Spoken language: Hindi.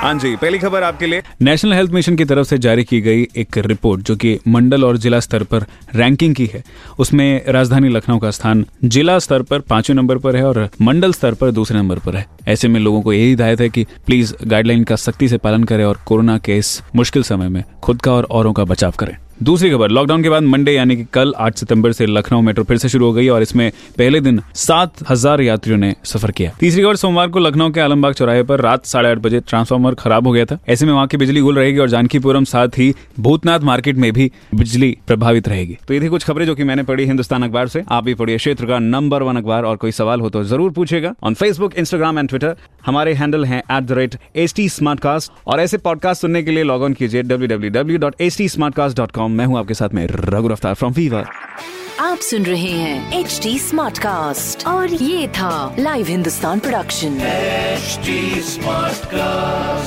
हाँ जी, पहली खबर आपके लिए। नेशनल हेल्थ मिशन की तरफ़ से जारी की गई एक रिपोर्ट जो कि मंडल और जिला स्तर पर रैंकिंग की है। उसमें राजधानी लखनऊ का स्थान जिला स्तर पर पाँचवें नंबर पर है और मंडल स्तर पर दूसरे नंबर पर है। ऐसे में लोगों को यही हिदायत है कि प्लीज़ गाइडलाइन का सख्ती से पालन करें और कोरोना के इस मुश्किल समय में खुद का और औरों का बचाव करें। दूसरी खबर लॉकडाउन के बाद मंडे यानी कि कल 8 सितंबर से लखनऊ मेट्रो फिर से शुरू हो गई और इसमें पहले दिन सात हज़ार यात्रियों ने सफ़र किया। तीसरी खबर, सोमवार को लखनऊ के आलमबाग चौराहे पर रात साढ़े आठ बजे ट्रांसफार्मर खराब हो गया था। ऐसे में वहाँ की बिजली गुल रहेगी और जानकीपुरम, साथ ही भूतनाथ मार्केट में भी बिजली प्रभावित रहेगी। तो ये थी कुछ खबरें जो की मैंने पढ़ी हिंदुस्तान अखबार से। आप भी पढ़िए क्षेत्र का नंबर वन अखबार। और कोई सवाल हो तो ज़रूर पूछेगा on Facebook Instagram and Twitter हमारे हैंडल हैं at the rate H T Smartcast और ऐसे पॉडकास्ट सुनने के लिए लॉग ऑन कीजिए W W W dot H T Smartcast dot com मैं हूँ आपके साथ में रघु रफ्तार फ्रॉम फीवर आप सुन रहे हैं एच टी स्मार्ट कास्ट और ये था live Hindustan production smart Smartcast.